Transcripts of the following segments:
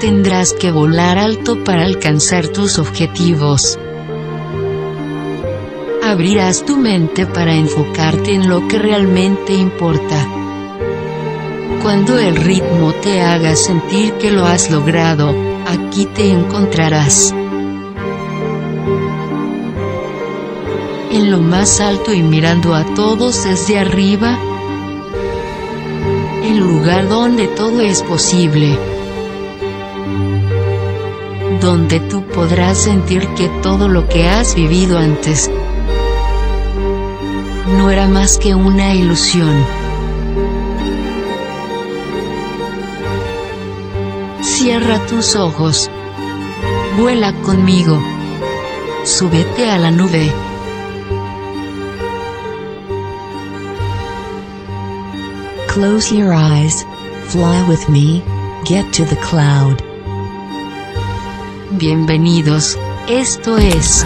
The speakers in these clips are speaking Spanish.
Tendrás que volar alto para alcanzar tus objetivos. Abrirás tu mente para enfocarte en lo que realmente importa. Cuando el ritmo te haga sentir que lo has logrado, aquí te encontrarás. En lo más alto y mirando a todos desde arriba, el lugar donde todo es posible. Donde tú podrás sentir que todo lo que has vivido antes no era más que una ilusión. Cierra tus ojos. Vuela conmigo. Súbete a la nube. Close your eyes. Fly with me. Get to the cloud. Bienvenidos. Esto es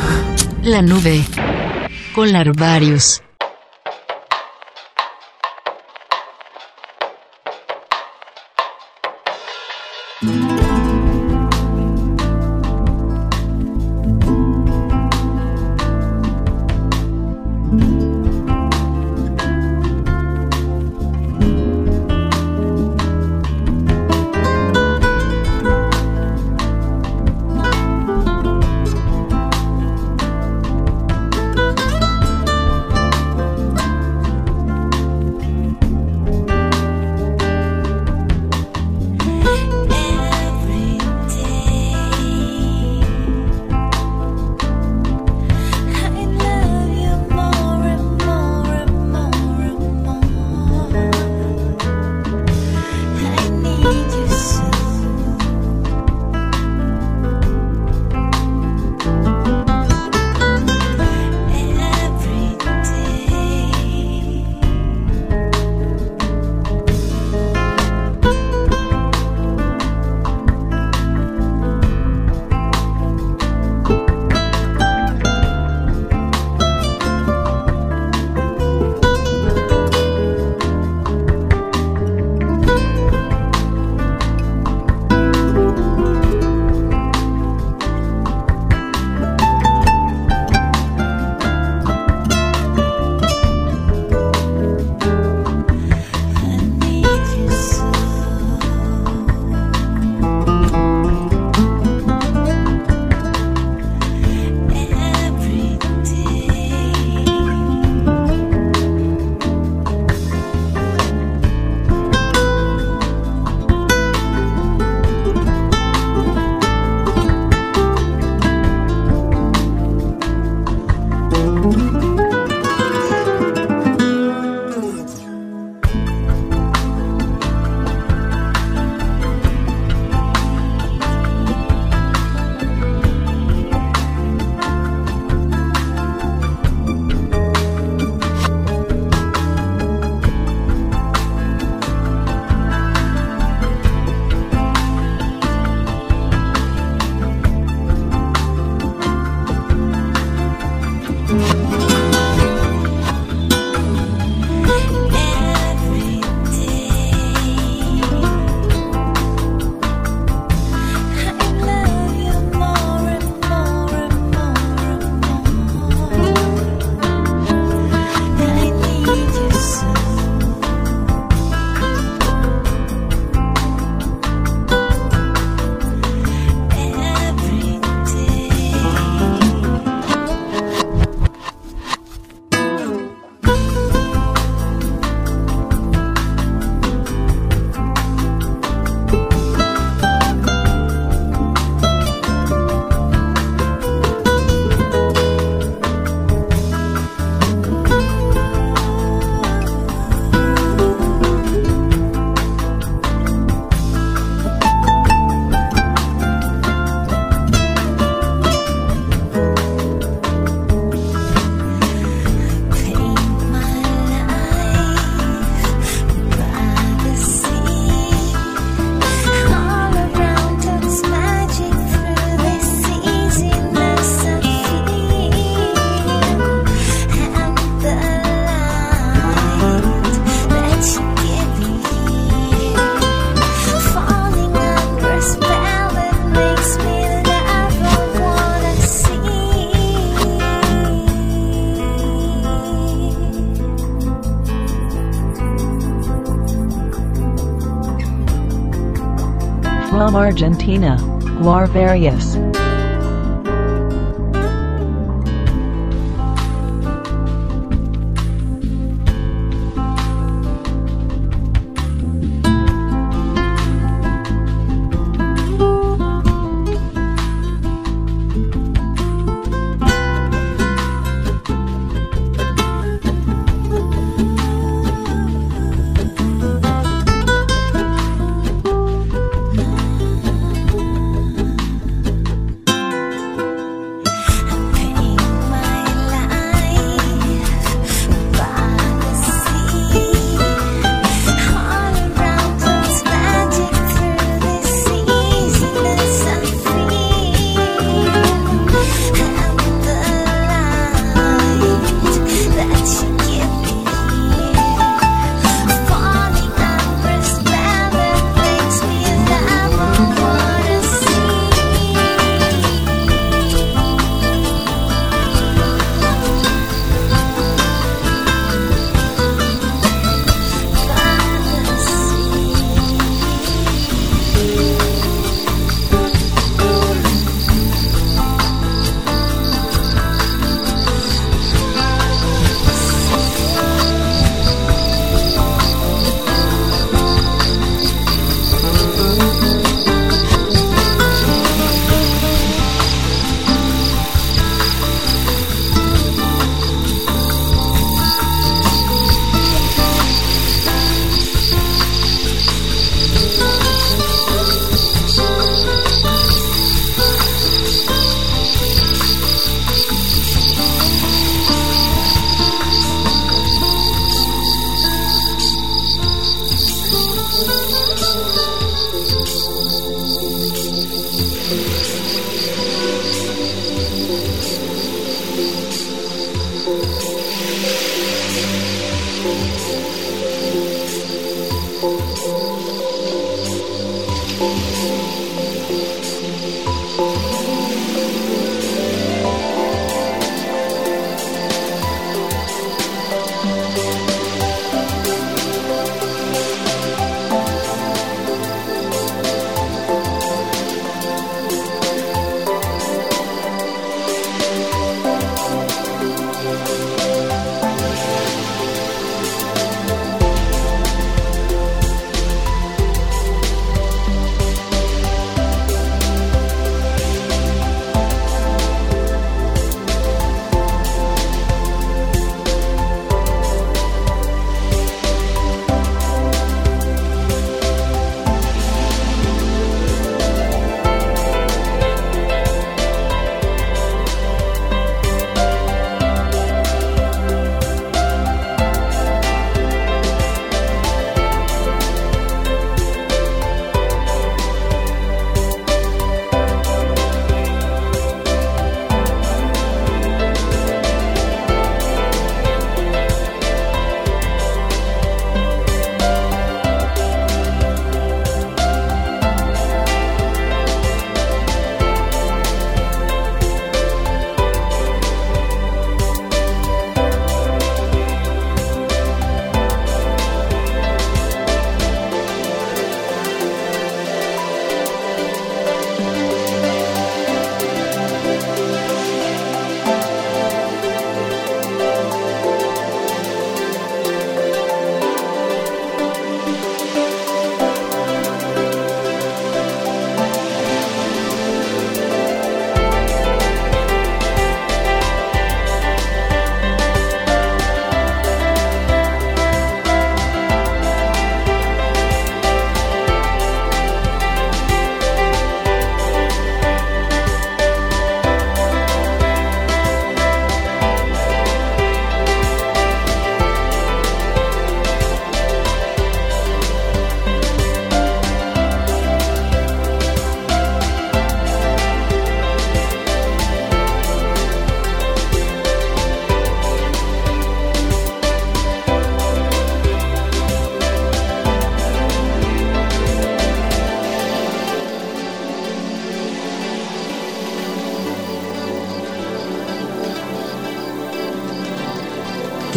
La Nube con Larvarius. Argentina, Guar.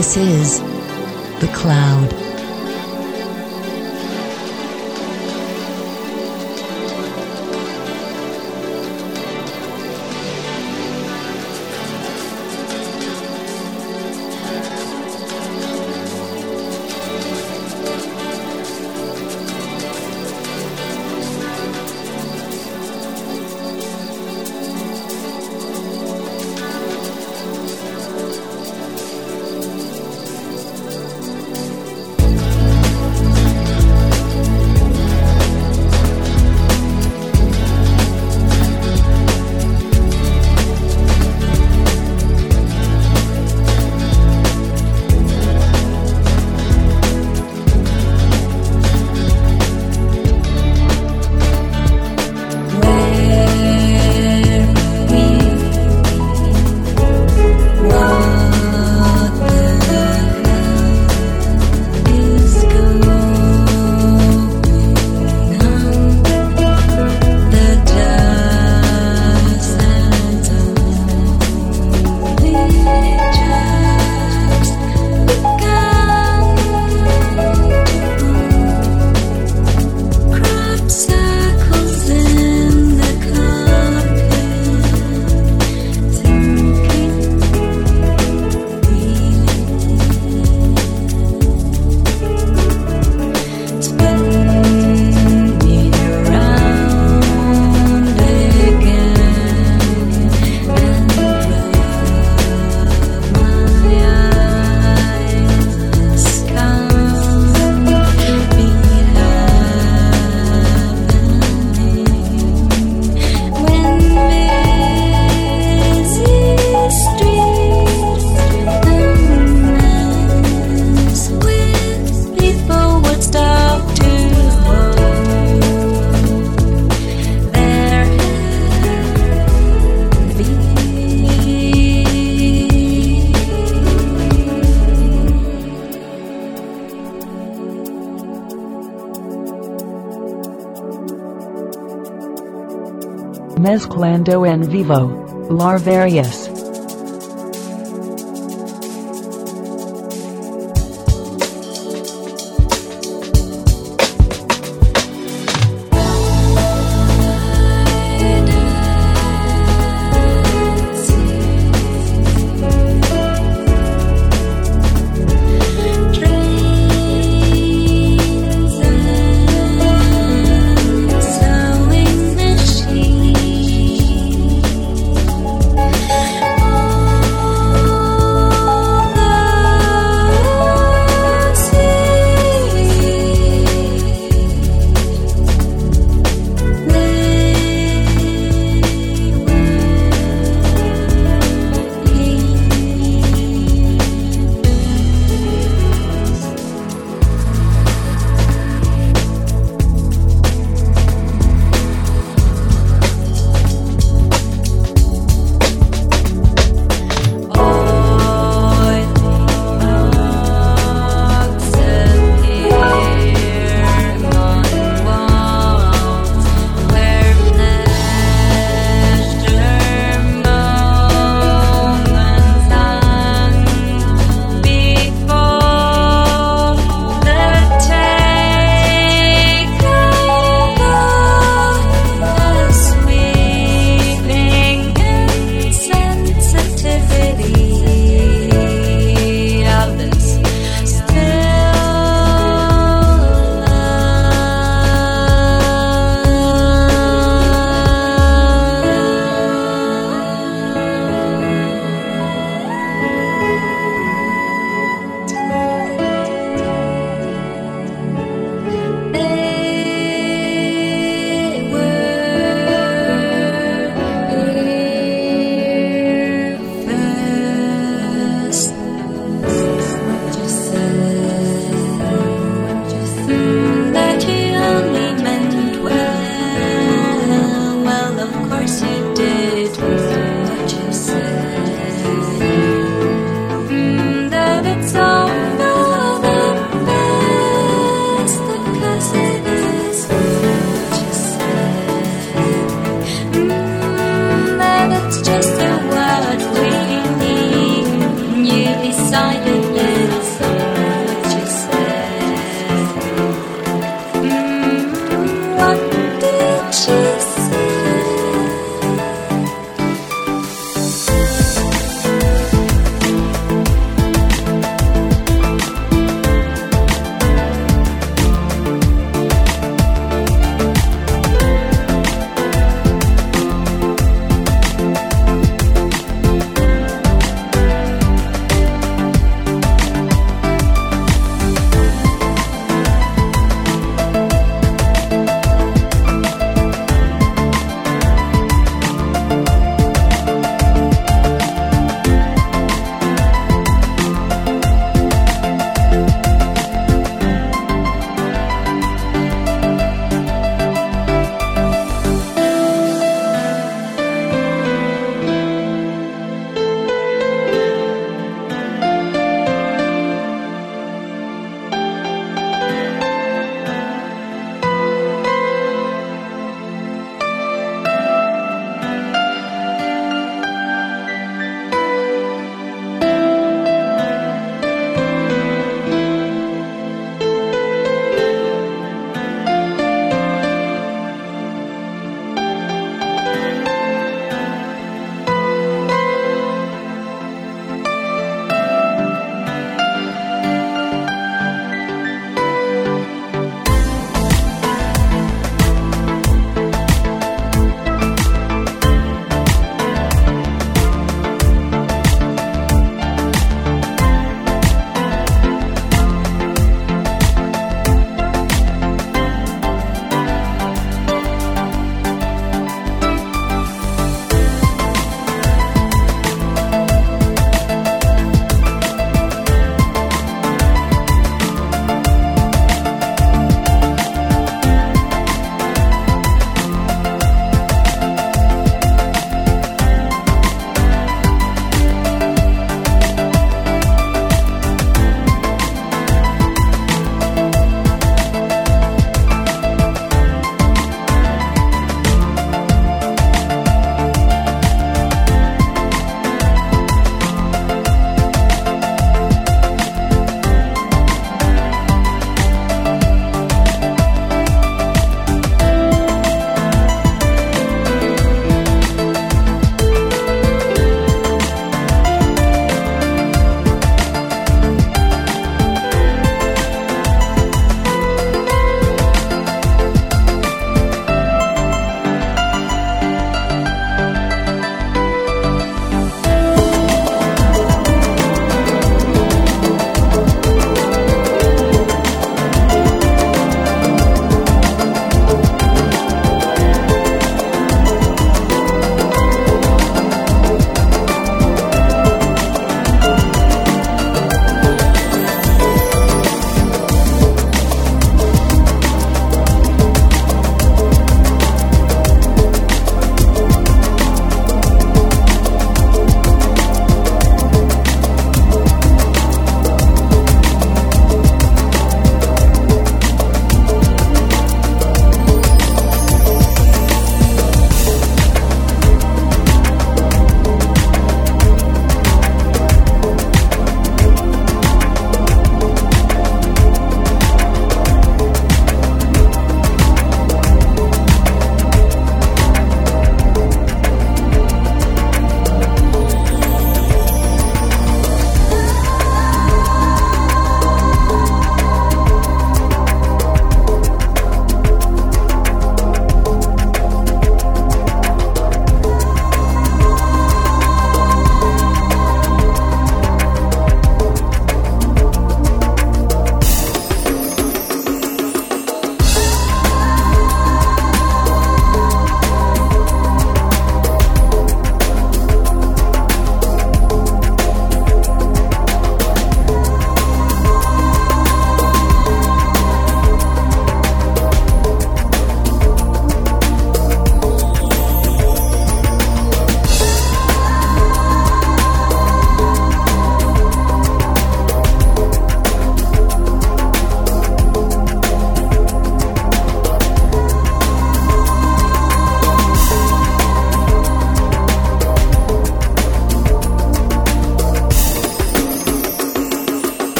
This is The Cloud. Mezclando en vivo. Larvarius.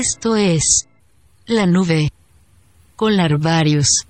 Esto es la nube con larvarios.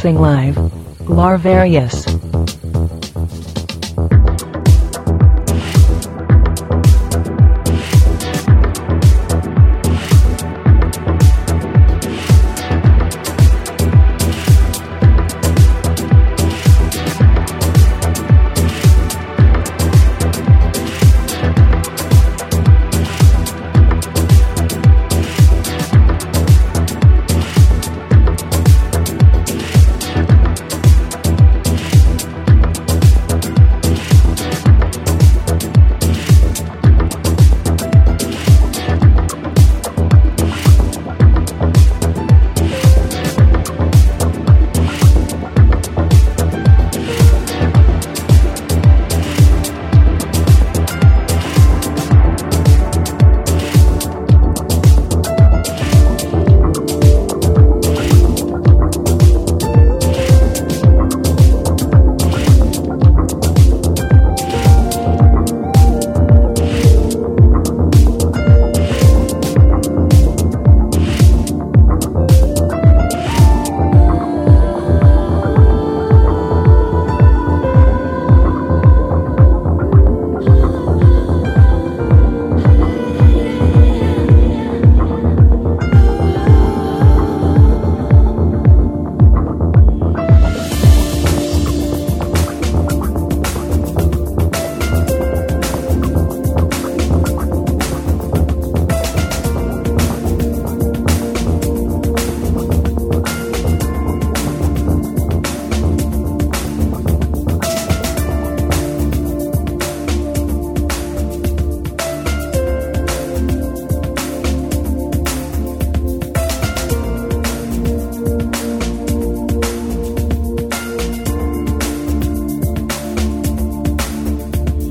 Mixing Live. Larvarius.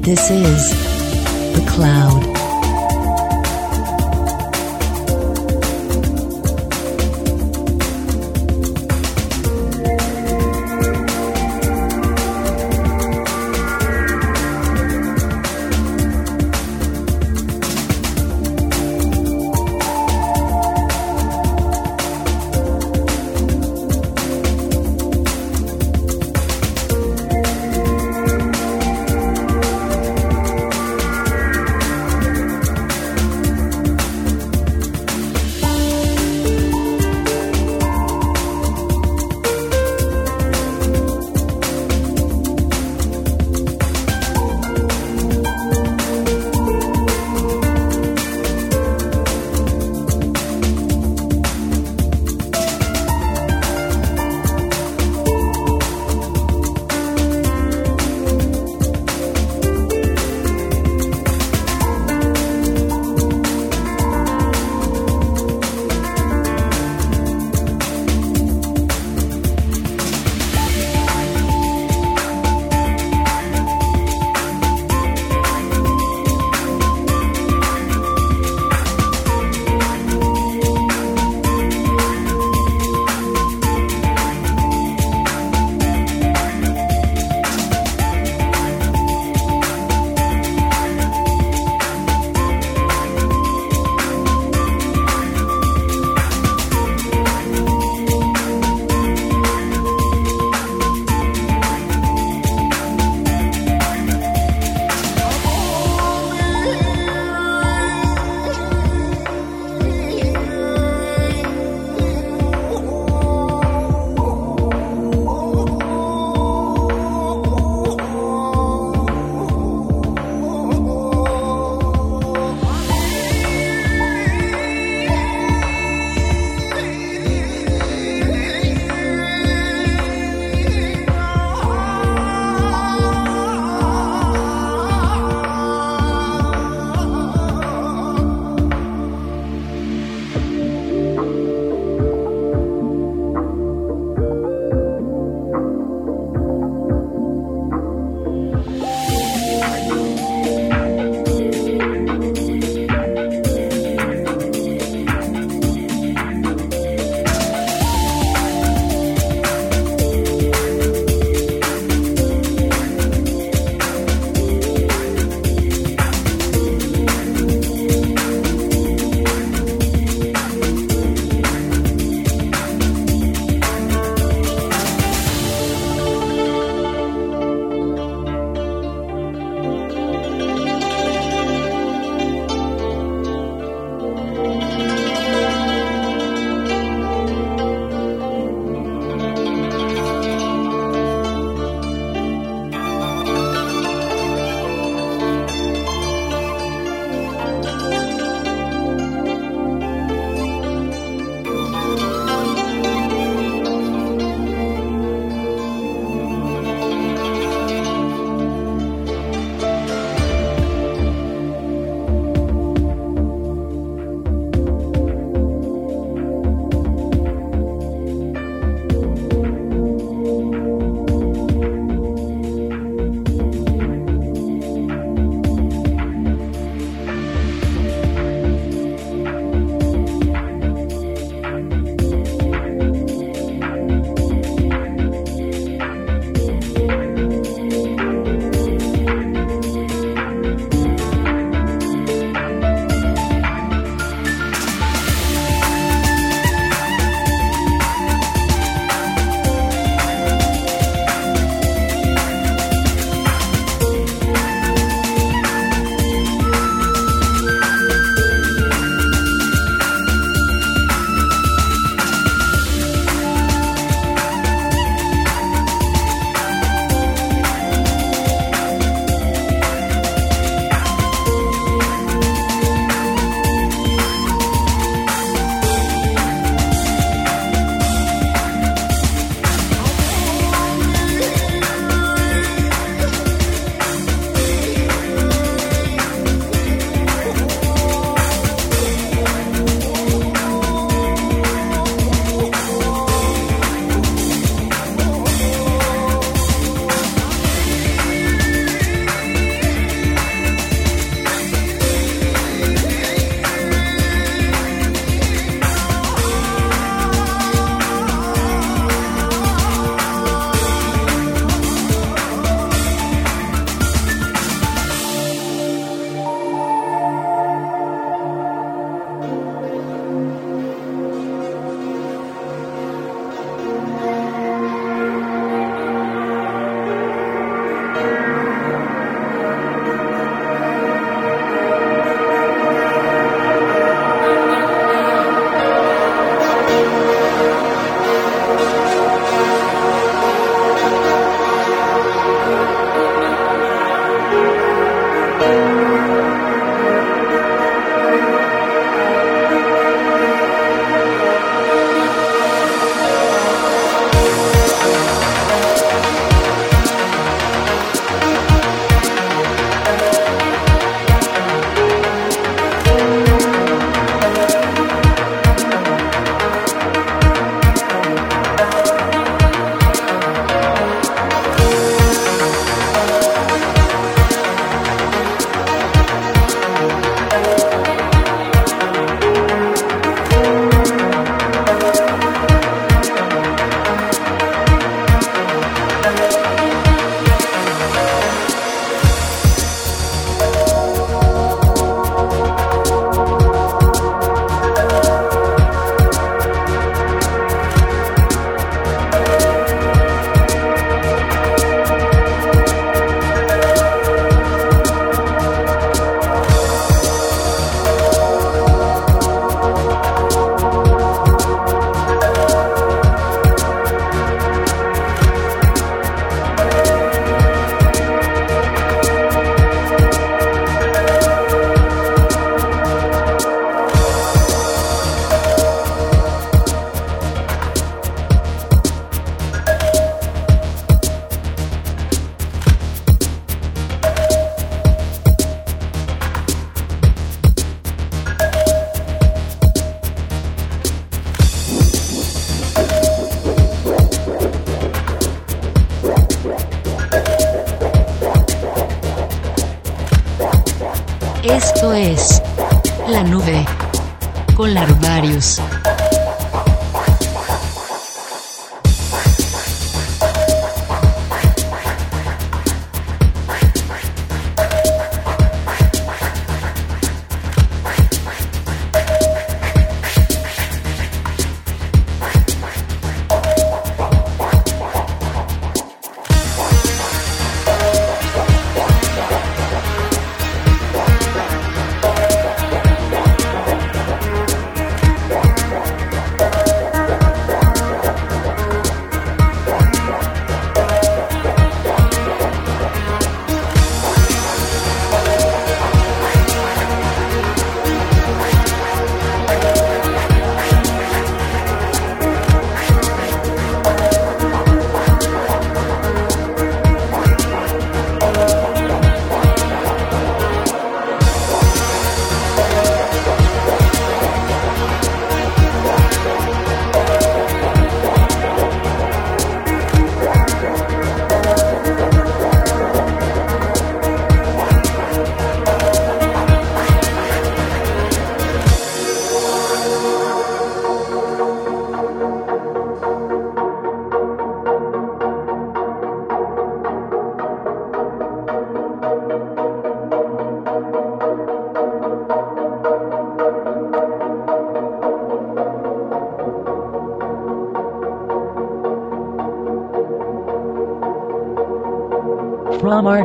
This is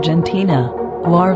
Argentina, War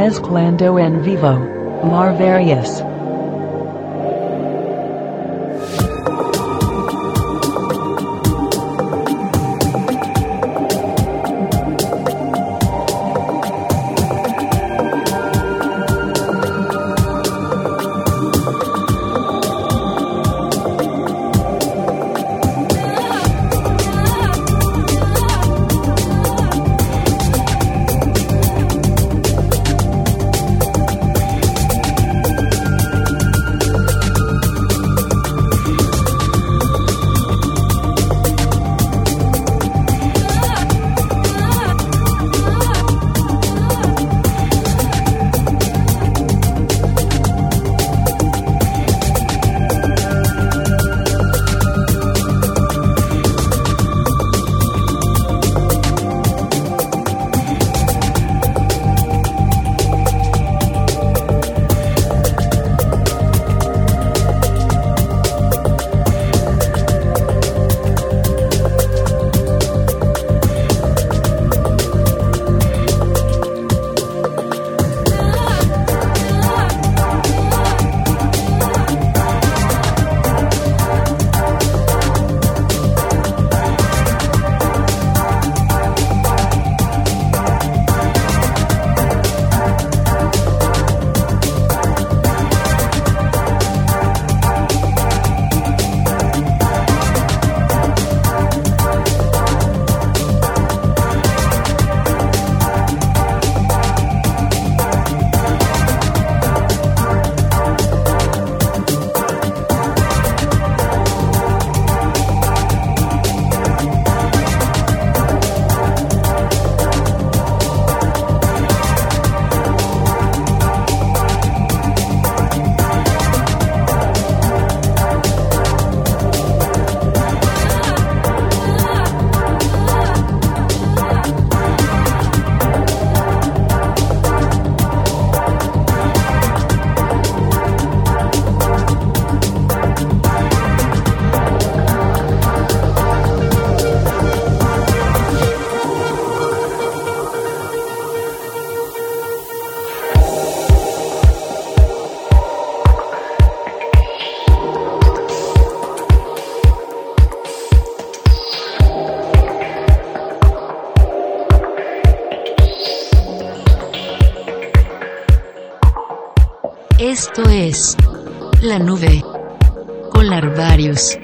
Mezclando en vivo. Marvarious. Esto es La Nube con Larvarius.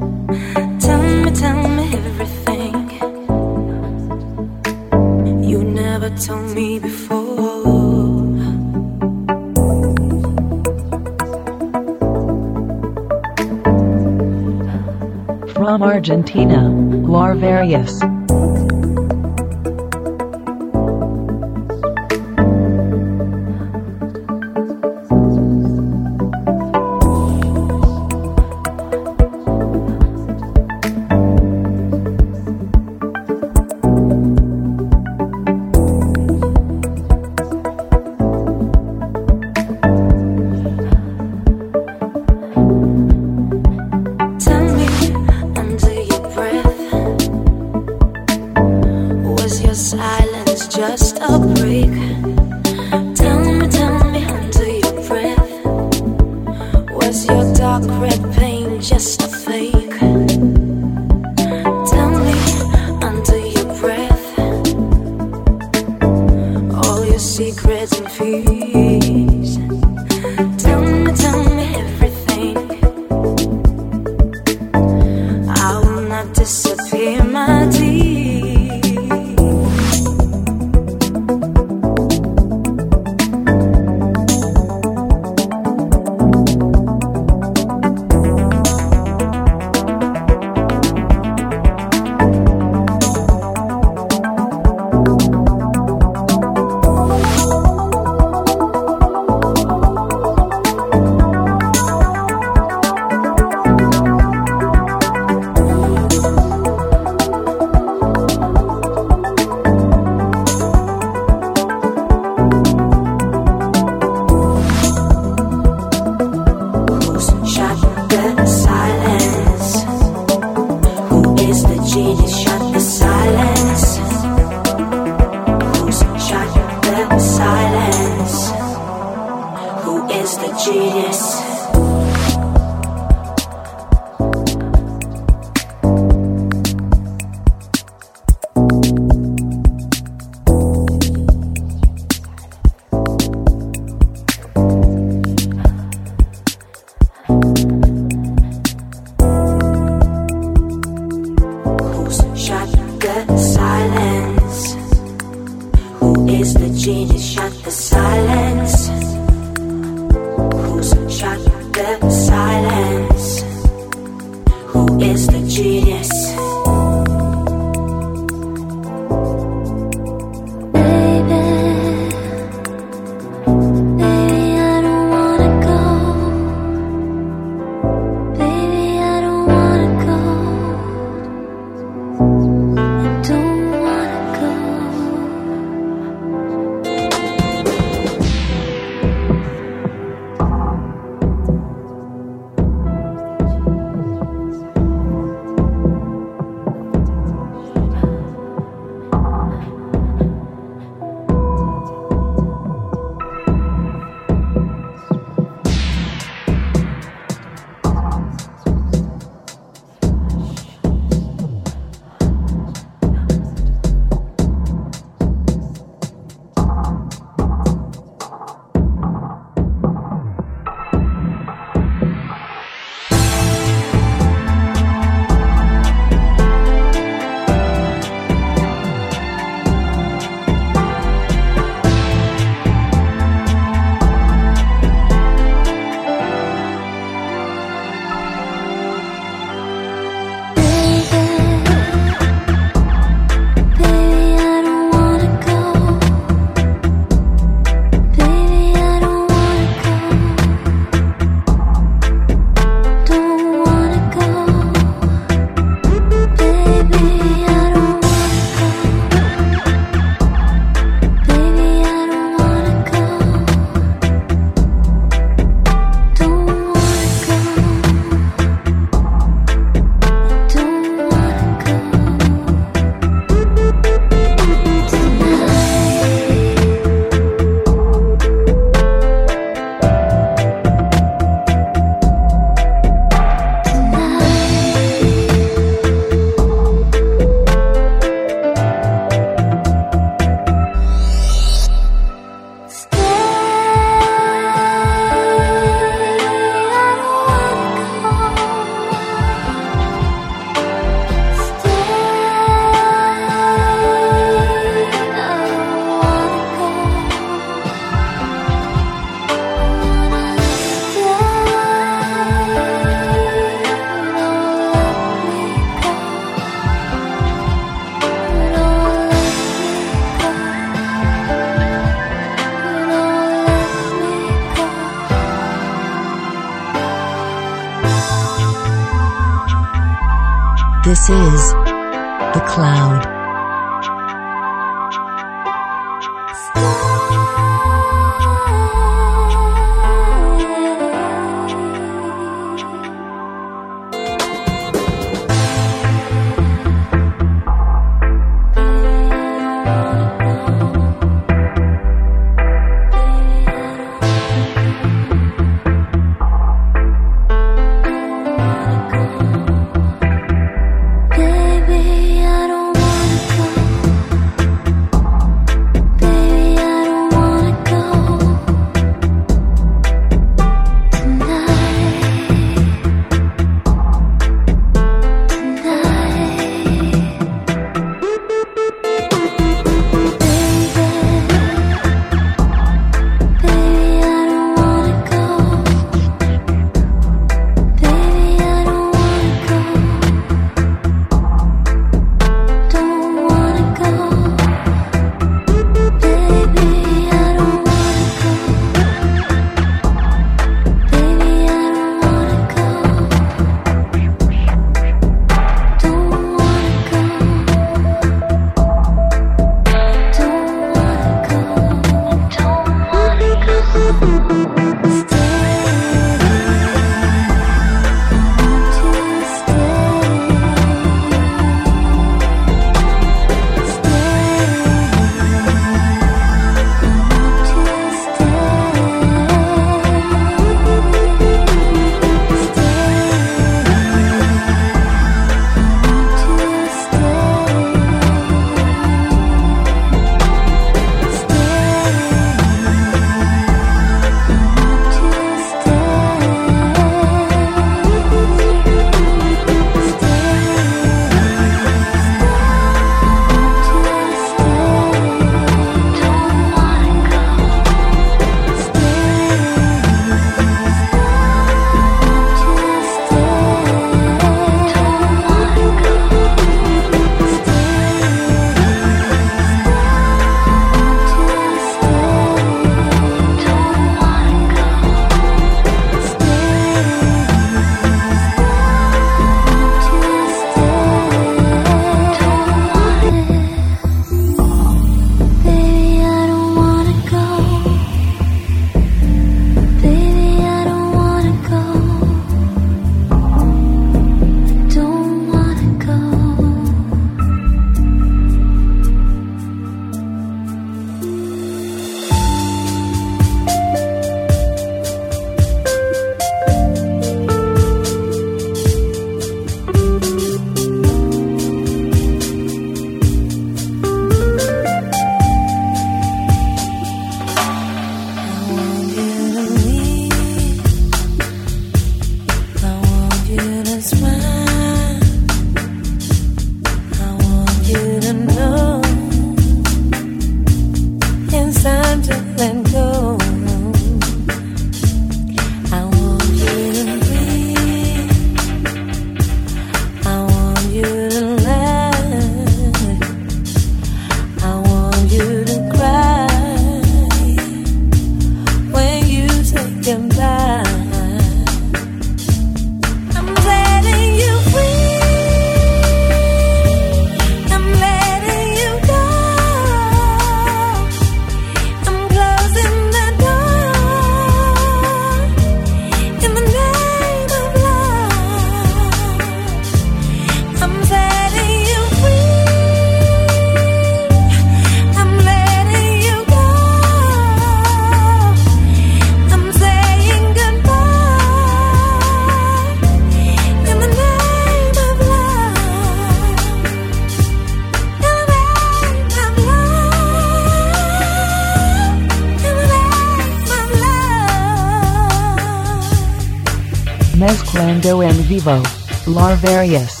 Vivo. Larvarius.